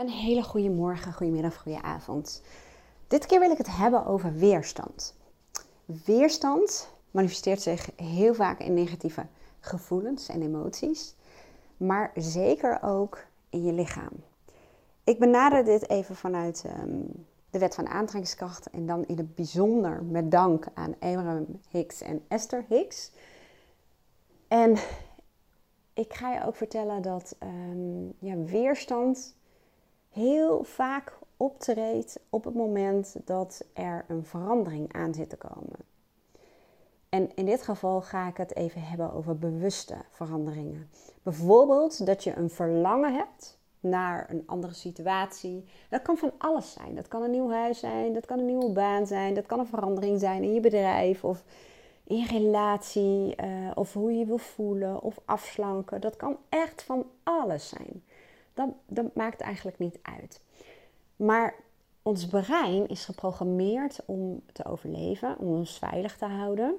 Een hele goede morgen, goedemiddag, goede avond. Dit keer wil ik het hebben over weerstand. Weerstand manifesteert zich heel vaak in negatieve gevoelens en emoties, maar zeker ook in je lichaam. Ik benader dit even vanuit ehm, de wet van aantrekkingskracht en dan in het bijzonder met dank aan Abraham Hicks en Esther Hicks. En ik ga je ook vertellen dat um, ja, weerstand heel vaak optreedt op het moment dat er een verandering aan zit te komen. En in dit geval ga ik het even hebben over bewuste veranderingen. Bijvoorbeeld dat je een verlangen hebt naar een andere situatie. Dat kan van alles zijn. Dat kan een nieuw huis zijn, dat kan een nieuwe baan zijn, dat kan een verandering zijn in je bedrijf of in je relatie, uh, of hoe je je wil voelen of afslanken. Dat kan echt van alles zijn. Dat, maakt eigenlijk niet uit. Maar ons brein is geprogrammeerd om te overleven, om ons veilig te houden.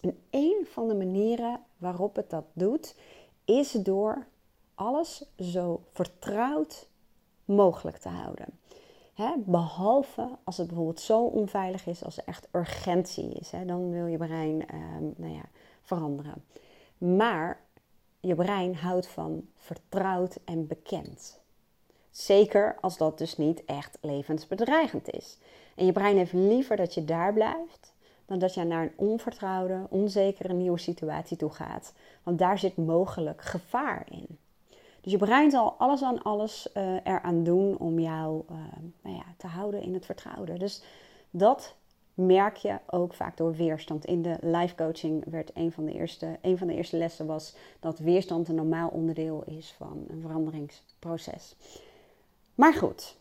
En een van de manieren waarop het dat doet, is door alles zo vertrouwd mogelijk te houden. behalve als het bijvoorbeeld zo onveilig is, als er echt urgentie is. dan wil je brein ehm, nou ja, veranderen. Maar je brein houdt van vertrouwd en bekend. Zeker als dat dus niet echt levensbedreigend is. En je brein heeft liever dat je daar blijft dan dat je naar een onvertrouwde, onzekere nieuwe situatie toe gaat. Want daar zit mogelijk gevaar in. Dus je brein zal alles aan alles uh, eraan doen om jou uh, nou ja, te houden in het vertrouwde. Dus dat merk je ook vaak door weerstand. In de life coaching werd een van de eerste, een van de eerste lessen was dat weerstand een normaal onderdeel is van een veranderingsproces. Maar goed,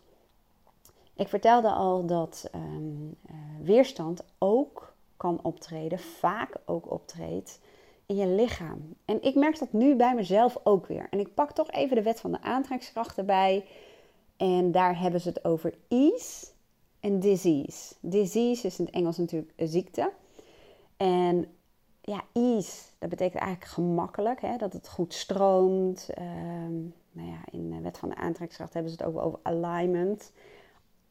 ik vertelde al dat um, uh, weerstand ook kan optreden, vaak ook optreedt in je lichaam. En ik merk dat nu bij mezelf ook weer. En ik pak toch even de wet van de aantrekkingskracht erbij. En daar hebben ze het over ease en disease. Disease is in het Engels natuurlijk een ziekte. En ja, ease, dat betekent eigenlijk gemakkelijk, hè? dat het goed stroomt. Um, nou ja, in de wet van de aantrekkingskracht hebben ze het ook over alignment.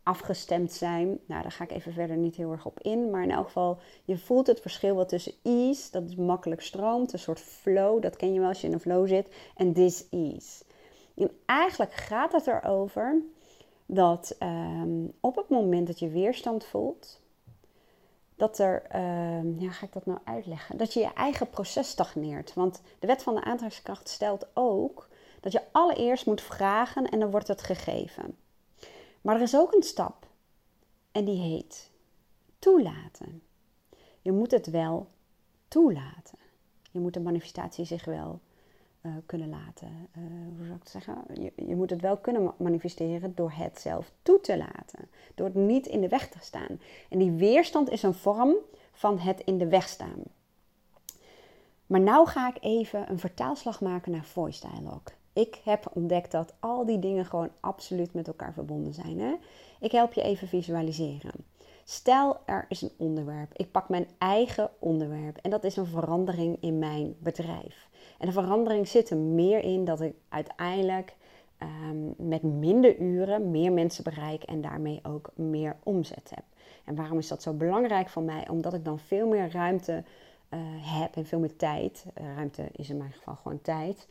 Afgestemd zijn. Nou, daar ga ik even verder niet heel erg op in. Maar in elk geval, je voelt het verschil wat tussen ease, dat is makkelijk stroomt, een soort flow, dat ken je wel als je in een flow zit, en this ease. En eigenlijk gaat het erover dat ehm, op het moment dat je weerstand voelt, dat er, uh, ja, ga ik dat nou uitleggen? Dat je je eigen proces stagneert. Want de wet van de aantrekkingskracht stelt ook dat je allereerst moet vragen en dan wordt het gegeven. Maar er is ook een stap en die heet toelaten. Je moet het wel toelaten. Je moet de manifestatie zich wel uh, kunnen laten. Uh, hoe zou ik het zeggen? Je, je, moet het wel kunnen manifesteren door het zelf toe te laten. Door het niet in de weg te staan. En die weerstand is een vorm van het in de weg staan. Maar nou ga ik even een vertaalslag maken naar voice dialogue. Ik heb ontdekt dat al die dingen gewoon absoluut met elkaar verbonden zijn. Hè? Ik help je even visualiseren. Stel, er is een onderwerp. Ik pak mijn eigen onderwerp en dat is een verandering in mijn bedrijf. En de verandering zit er meer in dat ik uiteindelijk um, met minder uren meer mensen bereik en daarmee ook meer omzet heb. En waarom is dat zo belangrijk voor mij? Omdat ik dan veel meer ruimte uh, heb en veel meer tijd. Uh, ruimte is in mijn geval gewoon tijd.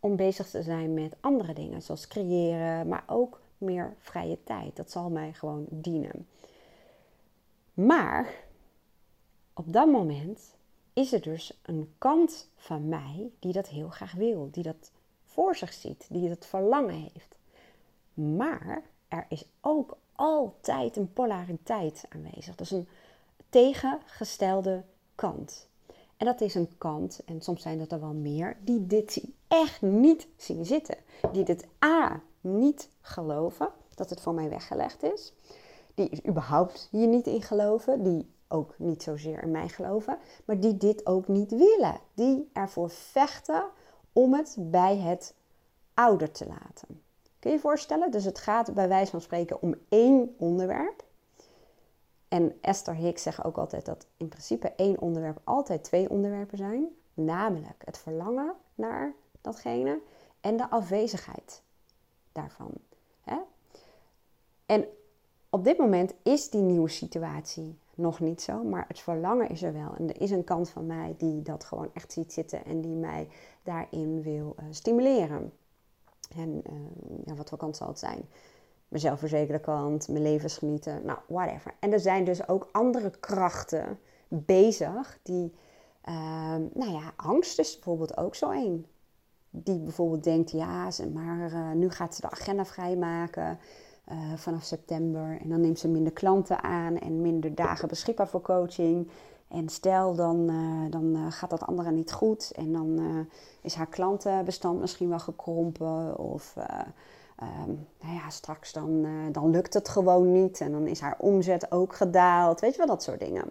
Om bezig te zijn met andere dingen, zoals creëren, maar ook meer vrije tijd. Dat zal mij gewoon dienen. Maar op dat moment is er dus een kant van mij die dat heel graag wil, die dat voor zich ziet, die dat verlangen heeft. Maar er is ook altijd een polariteit aanwezig. Dat is een tegengestelde kant. En dat is een kant, en soms zijn dat er wel meer, die dit echt niet zien zitten. Die dit A niet geloven dat het voor mij weggelegd is. Die überhaupt hier niet in geloven. Die ook niet zozeer in mij geloven, maar die dit ook niet willen. Die ervoor vechten om het bij het ouder te laten. Kun je je voorstellen? Dus het gaat bij wijze van spreken om één onderwerp. En Esther Hicks zegt ook altijd dat in principe één onderwerp altijd twee onderwerpen zijn. Namelijk het verlangen naar datgene en de afwezigheid daarvan. En op dit moment is die nieuwe situatie nog niet zo, maar het verlangen is er wel. En er is een kant van mij die dat gewoon echt ziet zitten en die mij daarin wil uh, stimuleren. En uh, ja, wat voor kant zal het zijn? Mijn zelfverzekerde kant, mijn levensgenieten, nou, whatever. En er zijn dus ook andere krachten bezig die, uh, nou ja, angst is bijvoorbeeld ook zo één. Die bijvoorbeeld denkt, ja, maar uh, nu gaat ze de agenda vrijmaken. Uh, vanaf september. En dan neemt ze minder klanten aan en minder dagen beschikbaar voor coaching. En stel, dan, uh, dan uh, gaat dat andere niet goed en dan is haar klantenbestand misschien wel gekrompen. Of um, nou ja, straks dan, dan lukt het gewoon niet en dan is haar omzet ook gedaald. Weet je wel, dat soort dingen.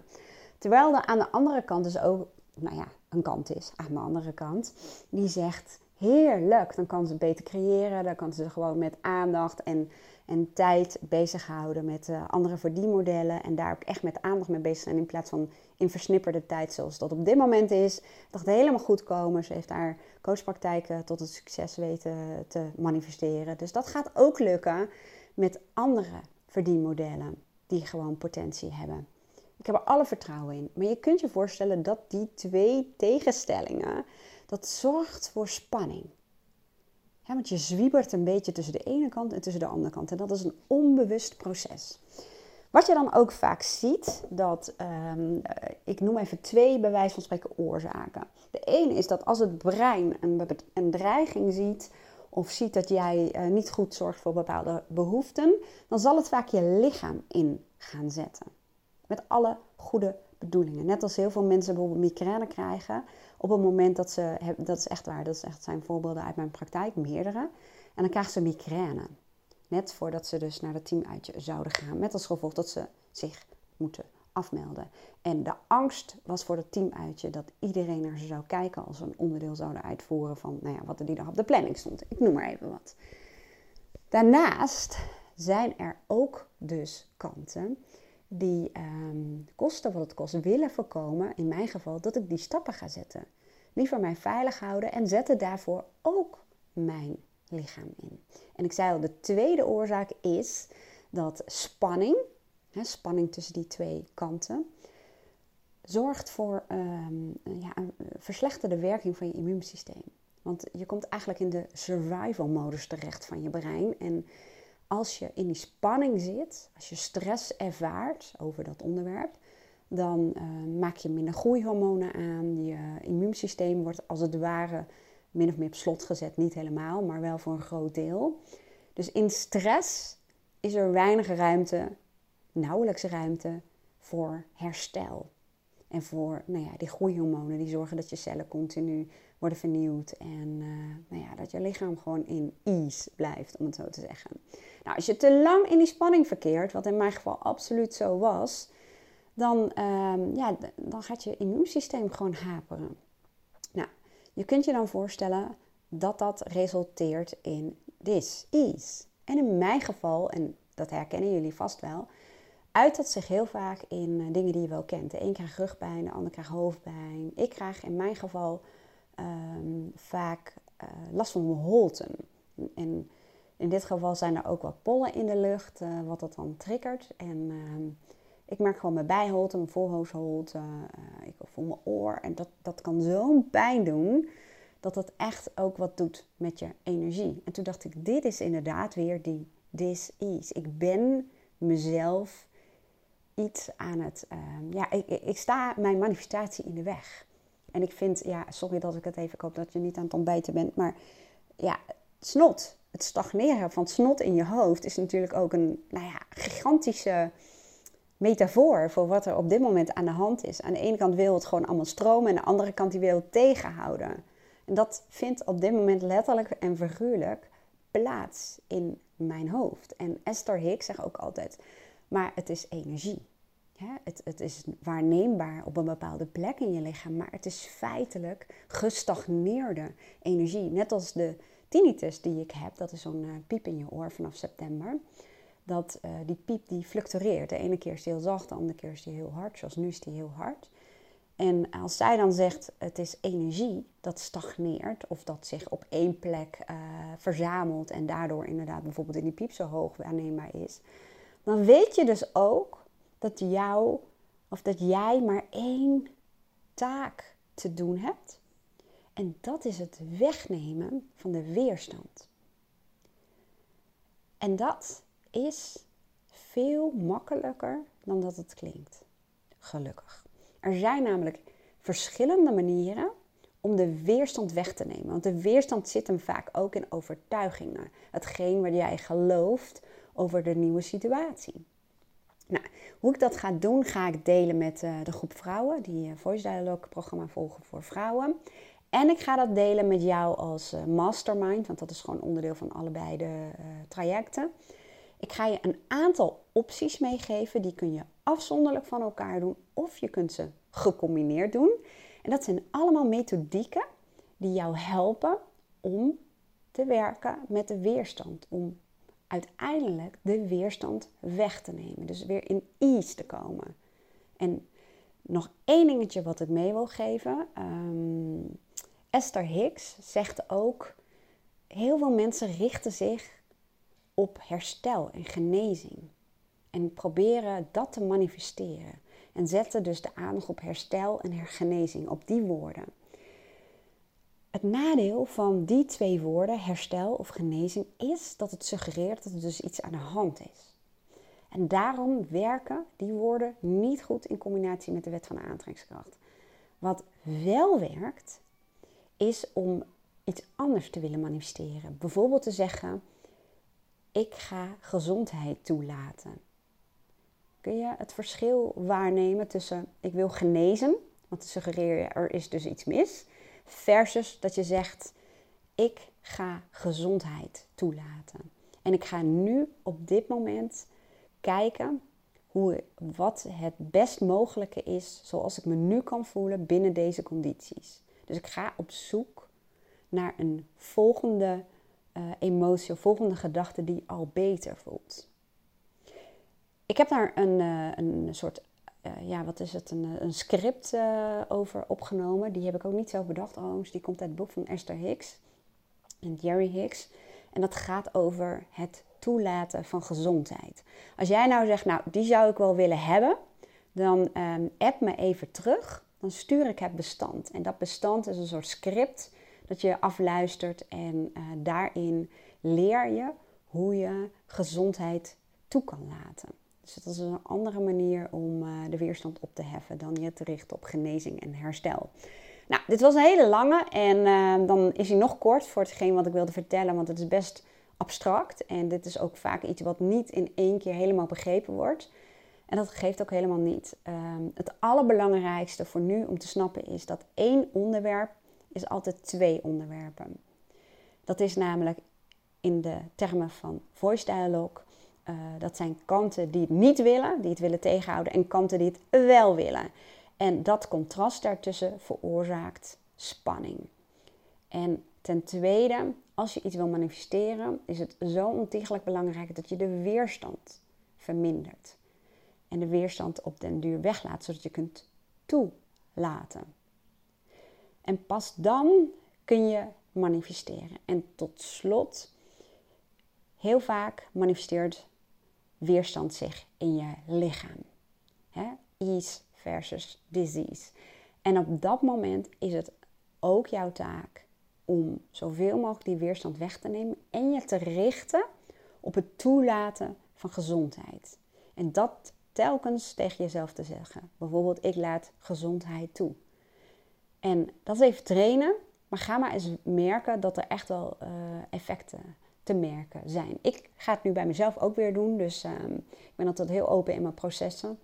Terwijl er aan de andere kant dus ook, nou ja, een kant is, aan de andere kant, die zegt heerlijk, dan kan ze beter creëren, dan kan ze gewoon met aandacht en en tijd bezighouden met uh, andere verdienmodellen. En daar ook echt met aandacht mee bezig zijn in plaats van in versnipperde tijd zoals dat op dit moment is. Dat gaat helemaal goed komen. Ze heeft haar coachpraktijken tot het succes weten te manifesteren. Dus dat gaat ook lukken met andere verdienmodellen die gewoon potentie hebben. Ik heb er alle vertrouwen in. Maar je kunt je voorstellen dat die twee tegenstellingen, dat zorgt voor spanning want je zwiebert een beetje tussen de ene kant en tussen de andere kant. En dat is een onbewust proces. Wat je dan ook vaak ziet, dat um, ik noem even twee bij wijze van spreken oorzaken. De ene is dat als het brein een, dreiging ziet of ziet dat jij uh, niet goed zorgt voor bepaalde behoeften, dan zal het vaak je lichaam in gaan zetten. Met alle goede bedoelingen. Net als heel veel mensen bijvoorbeeld migraine krijgen, op het moment dat ze, dat is echt waar, dat is echt zijn voorbeelden uit mijn praktijk, meerdere. En dan krijgen ze migraine. Net voordat ze dus naar het teamuitje zouden gaan. Met als gevolg dat ze zich moeten afmelden. En de angst was voor het teamuitje dat iedereen naar ze zou kijken als ze een onderdeel zouden uitvoeren van nou ja, wat er die dag op de planning stond. Ik noem maar even wat. Daarnaast zijn er ook dus kanten die um, kosten wat het kost willen voorkomen, in mijn geval, dat ik die stappen ga zetten. Liever mij veilig houden en zetten daarvoor ook mijn lichaam in. En ik zei al, de tweede oorzaak is dat spanning, hè, spanning tussen die twee kanten, zorgt voor um, ja, een verslechterde werking van je immuunsysteem. Want je komt eigenlijk in de survival modus terecht van je brein. En als je in die spanning zit, als je stress ervaart over dat onderwerp, dan uh, maak je minder groeihormonen aan. Je immuunsysteem wordt als het ware min of meer op slot gezet. Niet helemaal, maar wel voor een groot deel. Dus in stress is er weinig ruimte, nauwelijks ruimte voor herstel. En voor nou ja, die groeihormonen die zorgen dat je cellen continu worden vernieuwd. En uh, nou ja, dat je lichaam gewoon in ease blijft, om het zo te zeggen. Nou, als je te lang in die spanning verkeert, wat in mijn geval absoluut zo was, dan, uh, ja, dan gaat je immuunsysteem gewoon haperen. Nou, je kunt je dan voorstellen dat dat resulteert in this ease. En in mijn geval, en dat herkennen jullie vast wel, uit dat zich heel vaak in uh, dingen die je wel kent. De een krijgt rugpijn, de ander krijgt hoofdpijn. Ik krijg in mijn geval um, vaak uh, last van mijn holten. En in dit geval zijn er ook wat pollen in de lucht, uh, wat dat dan triggert. En uh, ik merk gewoon mijn bijholte, mijn voorhoofdholte, uh, ik voel mijn oor. En dat, dat kan zo'n pijn doen, dat het echt ook wat doet met je energie. En toen dacht ik, dit is inderdaad weer die is. Ik ben mezelf iets aan het... Ehm, ja, ik, ik sta mijn manifestatie in de weg. En ik vind, ja, sorry dat ik het even, ik hoop dat je niet aan het ontbijten bent, maar ja, snot, het stagneren van snot in je hoofd is natuurlijk ook een nou ja, gigantische metafoor voor wat er op dit moment aan de hand is. Aan de ene kant wil het gewoon allemaal stromen en aan de andere kant die wil het tegenhouden. En dat vindt op dit moment letterlijk en figuurlijk plaats in mijn hoofd. En Esther Hicks zegt ook altijd, maar het is energie. het, het, is waarneembaar op een bepaalde plek in je lichaam, maar het is feitelijk gestagneerde energie. Net als de tinnitus die ik heb, dat is zo'n uh, piep in je oor vanaf september. Dat uh, die piep die fluctueert. De ene keer is die heel zacht, de andere keer is die heel hard. Zoals nu is die heel hard. En als zij dan zegt het is energie dat stagneert of dat zich op één plek uh, verzamelt en daardoor inderdaad bijvoorbeeld in die piep zo hoog waarneembaar is, dan weet je dus ook dat jou of dat jij maar één taak te doen hebt. En dat is het wegnemen van de weerstand. En dat is veel makkelijker dan dat het klinkt. Gelukkig. Er zijn namelijk verschillende manieren om de weerstand weg te nemen. Want de weerstand zit hem vaak ook in overtuigingen. Hetgeen waar jij gelooft over de nieuwe situatie. Nou, hoe ik dat ga doen, ga ik delen met uh, de groep vrouwen die uh, Voice Dialogue programma volgen voor vrouwen. En ik ga dat delen met jou als uh, mastermind, want dat is gewoon onderdeel van allebei de trajecten. Ik ga je een aantal opties meegeven, die kun je afzonderlijk van elkaar doen of je kunt ze gecombineerd doen. En dat zijn allemaal methodieken die jou helpen om te werken met de weerstand, om uiteindelijk de weerstand weg te nemen. Dus weer in ease te komen. En nog één dingetje wat ik mee wil geven. Ehm, Esther Hicks zegt ook: heel veel mensen richten zich op herstel en genezing. En proberen dat te manifesteren. En zetten dus de aandacht op herstel en hergenezing, op die woorden. Het nadeel van die twee woorden, herstel of genezing, is dat het suggereert dat er dus iets aan de hand is. En daarom werken die woorden niet goed in combinatie met de wet van de aantrekkingskracht. Wat wel werkt, is om iets anders te willen manifesteren. Bijvoorbeeld te zeggen: Ik ga gezondheid toelaten. Kun je het verschil waarnemen tussen ik wil genezen, want te suggereren er is dus iets mis, Versus dat je zegt, ik ga gezondheid toelaten. En ik ga nu op dit moment kijken hoe, wat het best mogelijke is zoals ik me nu kan voelen binnen deze condities. Dus ik ga op zoek naar een volgende uh, emotie of volgende gedachte die al beter voelt. Ik heb daar een, uh, een soort uh, ja, wat is het, een, een script uh, over opgenomen. Die heb ik ook niet zelf bedacht overigens. Die komt uit het boek van Esther Hicks en Jerry Hicks. En dat gaat over het toelaten van gezondheid. Als jij nou zegt, nou, die zou ik wel willen hebben, dan um, app me even terug. Dan stuur ik het bestand. En dat bestand is een soort script dat je afluistert. En daarin leer je hoe je gezondheid toe kan laten. Dus dat is een andere manier om uh, de weerstand op te heffen dan je te richten op genezing en herstel. Nou, dit was een hele lange en uh, dan is hij nog kort voor hetgeen wat ik wilde vertellen, want het is best abstract en dit is ook vaak iets wat niet in één keer helemaal begrepen wordt. En dat geeft ook helemaal niet. Uh, het allerbelangrijkste voor nu om te snappen is dat één onderwerp is altijd twee onderwerpen. Dat is namelijk in de termen van voice dialogue uh, dat zijn kanten die het niet willen, die het willen tegenhouden, en kanten die het wel willen. En dat contrast daartussen veroorzaakt spanning. En ten tweede, als je iets wil manifesteren, is het zo ontiegelijk belangrijk dat je de weerstand vermindert. En de weerstand op den duur weglaat, zodat je kunt toelaten. En pas dan kun je manifesteren. En tot slot, heel vaak manifesteert weerstand zich in je lichaam. Hè? Ease versus disease. En op dat moment is het ook jouw taak om zoveel mogelijk die weerstand weg te nemen en je te richten op het toelaten van gezondheid. En dat telkens tegen jezelf te zeggen. Bijvoorbeeld, ik laat gezondheid toe. En dat is even trainen, maar ga maar eens merken dat er echt wel uh, effecten te merken zijn. Ik ga het nu bij mezelf ook weer doen, dus ehm, ik ben altijd heel open in mijn processen.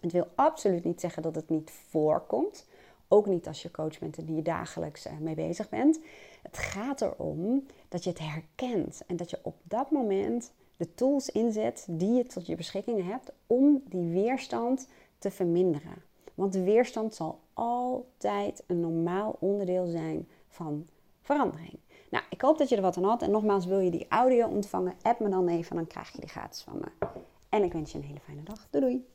Het wil absoluut niet zeggen dat het niet voorkomt. Ook niet als je coach bent en die je dagelijks uh, mee bezig bent. Het gaat erom dat je het herkent en dat je op dat moment de tools inzet die je tot je beschikking hebt om die weerstand te verminderen. Want weerstand zal altijd een normaal onderdeel zijn van verandering. Nou, ik hoop dat je er wat aan had. En nogmaals, wil je die audio ontvangen, app me dan even, dan krijg je die gratis van me. En ik wens je een hele fijne dag. Doei doei!